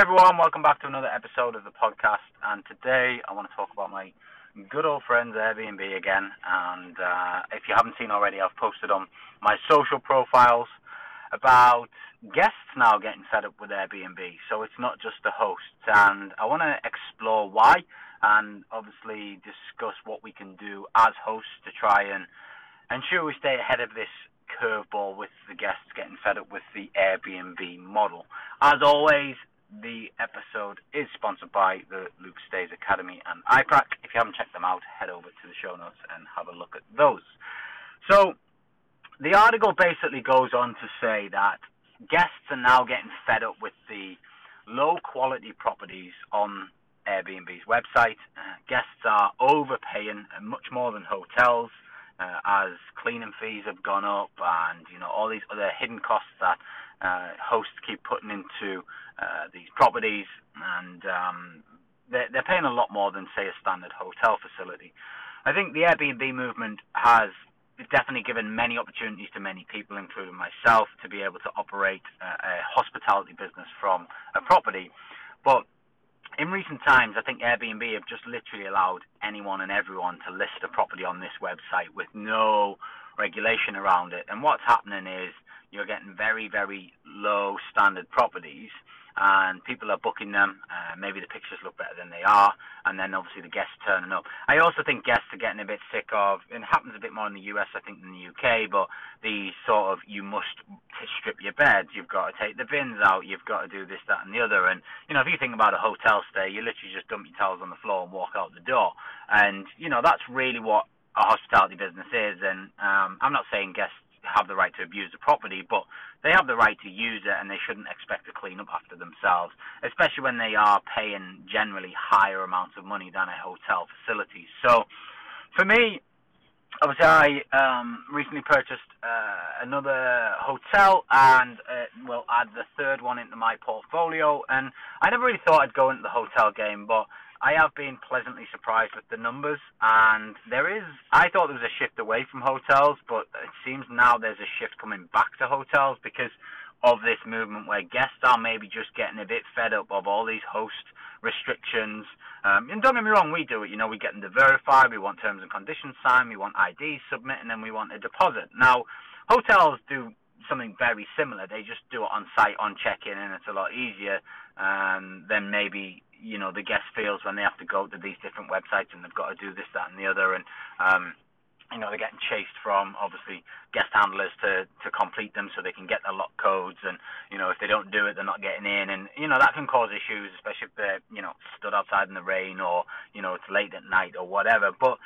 Everyone, welcome back to another episode of the podcast. And today I want to talk about my good old friends Airbnb again. And uh, if you haven't seen already, I've posted on my social profiles about guests now getting fed up with Airbnb. So it's not just the hosts. And I want to explore why and obviously discuss what we can do as hosts to try and ensure we stay ahead of this curveball with the guests getting fed up with the Airbnb model. As always, the episode is sponsored by the Luke Stays Academy and iPrac. If you haven't checked them out, head over to the show notes and have a look at those. So, the article basically goes on to say that guests are now getting fed up with the low quality properties on Airbnb's website. Uh, guests are overpaying much more than hotels uh, as cleaning fees have gone up and you know all these other hidden costs that uh, hosts keep putting into uh, these properties and um, they're, they're paying a lot more than say a standard hotel facility. I think the Airbnb movement has definitely given many opportunities to many people, including myself, to be able to operate a, a hospitality business from a property. But in recent times, I think Airbnb have just literally allowed anyone and everyone to list a property on this website with no regulation around it. And what's happening is you're getting very, very low standard properties and people are booking them. Uh, maybe the pictures look better than they are, and then obviously the guests turning up. I also think guests are getting a bit sick of, and it happens a bit more in the US, I think, than the UK, but the sort of you must strip your beds, you've got to take the bins out, you've got to do this, that, and the other. And you know, if you think about a hotel stay, you literally just dump your towels on the floor and walk out the door, and you know that's really what a hospitality business is. And um, I'm not saying guests have the right to abuse the property, but they have the right to use it and they shouldn't expect to clean up after themselves, especially when they are paying generally higher amounts of money than a hotel facility. So for me, obviously I um, recently purchased uh, another hotel and uh, will add the third one into my portfolio and I never really thought I'd go into the hotel game, but I have been pleasantly surprised with the numbers, and there is. I thought there was a shift away from hotels, but it seems now there's a shift coming back to hotels because of this movement where guests are maybe just getting a bit fed up of all these host restrictions. Um, and don't get me wrong, we do it. You know, we get them to verify, we want terms and conditions signed, we want IDs submitted, and then we want a deposit. Now, hotels do something very similar. They just do it on site on check-in, and it's a lot easier um, than maybe you know the guest feels when they have to go to these different websites and they've got to do this, that, and the other, and um, you know they're getting chased from obviously guest handlers to to complete them so they can get their lock codes, and you know if they don't do it, they're not getting in, and you know that can cause issues, especially if they're you know stood outside in the rain or you know it's late at night or whatever. But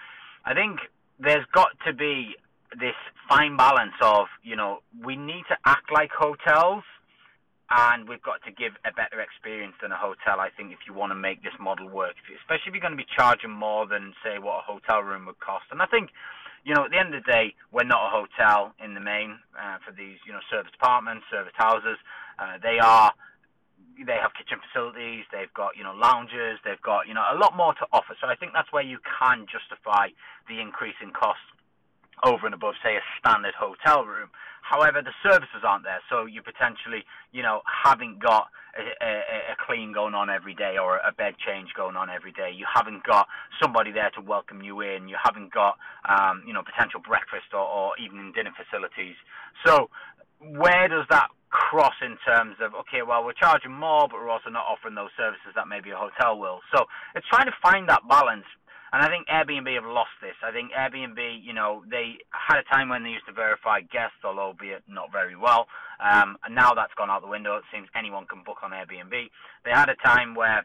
I think there's got to be this fine balance of you know we need to act like hotels and we've got to give a better experience than a hotel. I think if you want to make this model work, especially if you're going to be charging more than say what a hotel room would cost. And I think, you know, at the end of the day, we're not a hotel in the main uh, for these, you know, service apartments, service houses. Uh, they are. They have kitchen facilities. They've got, you know, lounges. They've got, you know, a lot more to offer. So I think that's where you can justify the increase in cost over and above, say, a standard hotel room. However, the services aren't there, so you potentially, you know, haven't got a, a, a, clean going on every day or a bed change going on every day. You haven't got somebody there to welcome you in. You haven't got, um, you know, potential breakfast or, or evening dinner facilities. So, where does that cross in terms of okay, well, we're charging more, but we're also not offering those services that maybe a hotel will. So, it's trying to find that balance and I think Airbnb have lost this. I think Airbnb, you know, they had a time when they used to verify guests, although albeit not very well. Um, and now that's gone out the window. It seems anyone can book on Airbnb. They had a time where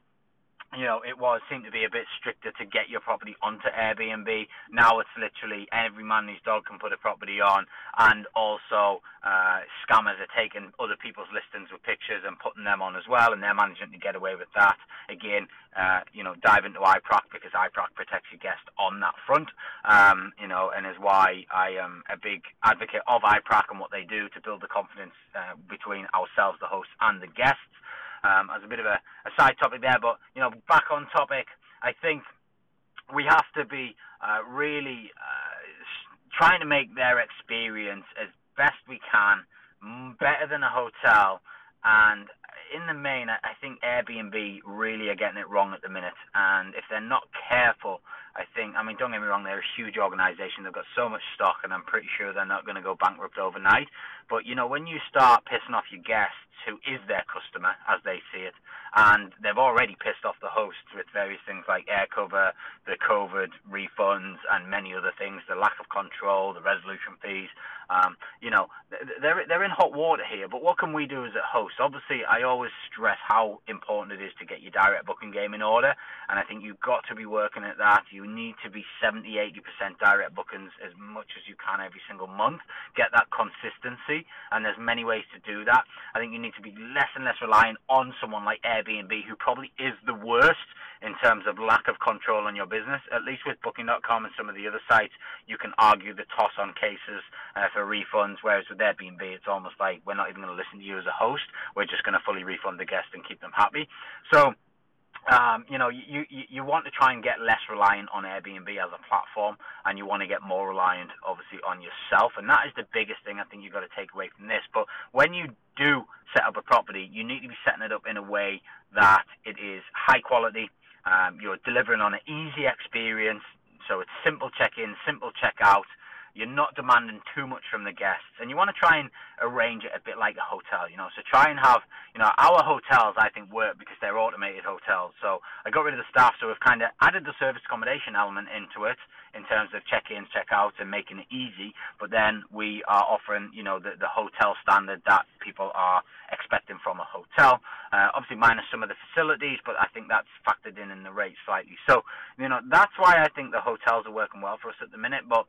you know, it was seemed to be a bit stricter to get your property onto Airbnb. Now it's literally every man and his dog can put a property on, and also uh, scammers are taking other people's listings with pictures and putting them on as well, and they're managing to get away with that. Again, uh, you know, dive into iProc because iProc protects your guest on that front, um, you know, and is why I am a big advocate of iProc and what they do to build the confidence uh, between ourselves, the hosts, and the guests um, as a bit of a, a side topic there. But you know, back on topic, I think we have to be uh, really uh, trying to make their experience as best we can better than a hotel. And in the main, I think Airbnb really are getting it wrong at the minute, and if they're not careful, I think. I mean, don't get me wrong, they're a huge organisation. They've got so much stock, and I'm pretty sure they're not going to go bankrupt overnight. But you know, when you start pissing off your guests, who is their customer as and they've already pissed off the hosts with various things like air cover, the COVID refunds, and many other things, the lack of control, the resolution fees. Um, you know, they're they're in hot water here. But what can we do as a host? Obviously, I always stress how important it is to get your direct booking game in order, and I think you've got to be working at that. You need to be 70, 80% direct bookings as much as you can every single month. Get that consistency, and there's many ways to do that. I think you need to be less and less reliant on someone like Airbnb, who probably is the worst terms of lack of control on your business. At least with Booking.com and some of the other sites, you can argue the toss on cases uh, for refunds, whereas with Airbnb, it's almost like we're not even going to listen to you as a host. We're just going to fully refund the guest and keep them happy. So, um, you know, you, you you want to try and get less reliant on Airbnb as a platform, and you want to get more reliant, obviously, on yourself. And that is the biggest thing I think you've got to take away from this. But when you do set up a property, you need to be setting it up in a way that it is high quality, um, you're delivering on an easy experience, so it's simple check-in, simple check-out. You're not demanding too much from the guests, and you want to try and arrange it a bit like a hotel, you know. So try and have, you know, our hotels I think work because they're automated hotels. So I got rid of the staff, so we've kind of added the service accommodation element into it in terms of check-ins, check-outs, and making it easy. But then we are offering, you know, the, the hotel standard that people are expecting from a hotel. Uh, obviously, minus some of the facilities, but I think that's factored in in the rate slightly. So, you know, that's why I think the hotels are working well for us at the minute. But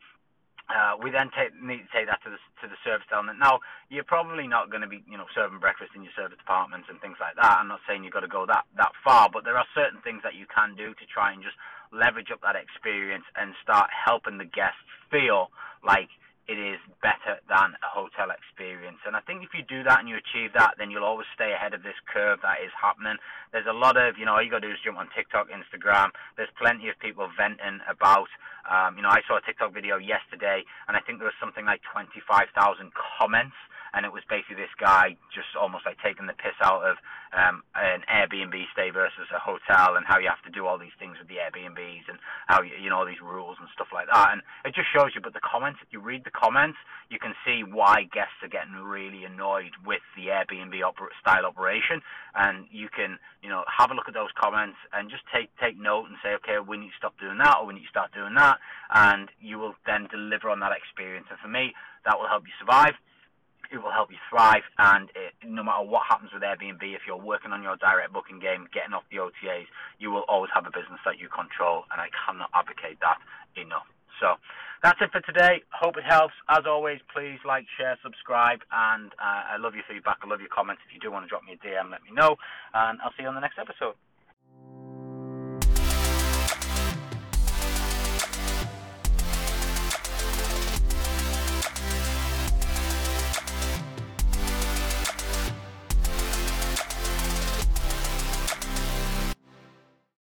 uh, we then take, need to take that to the to the service element. Now, you're probably not going to be, you know, serving breakfast in your service apartments and things like that. I'm not saying you've got to go that that far, but there are certain things that you can do to try and just leverage up that experience and start helping the guests feel like it is better than a hotel experience. And I think if you do that and you achieve that, then you'll always stay ahead of this curve that is happening. There's a lot of, you know, all you got to do is jump on TikTok, Instagram. There's plenty of people venting about, um, you know, I saw a TikTok video yesterday, and I think there was something like 25,000 comments and it was basically this guy just almost like taking the piss out of um, an Airbnb stay versus a hotel, and how you have to do all these things with the Airbnbs, and how you, you know all these rules and stuff like that. And it just shows you. But the comments, if you read the comments, you can see why guests are getting really annoyed with the Airbnb style operation, and you can you know have a look at those comments and just take take note and say, okay, we need to stop doing that, or we need to start doing that, and you will then deliver on that experience. And for me, that will help you survive it will help you thrive. And it, no matter what happens with Airbnb, if you're working on your direct booking game, getting off the OTAs, you will always have a business that you control. And I cannot advocate that enough. So that's it for today. Hope it helps. As always, please like, share, subscribe, and uh, I love your feedback. I love your comments. If you do want to drop me a DM, let me know, and I'll see you on the next episode.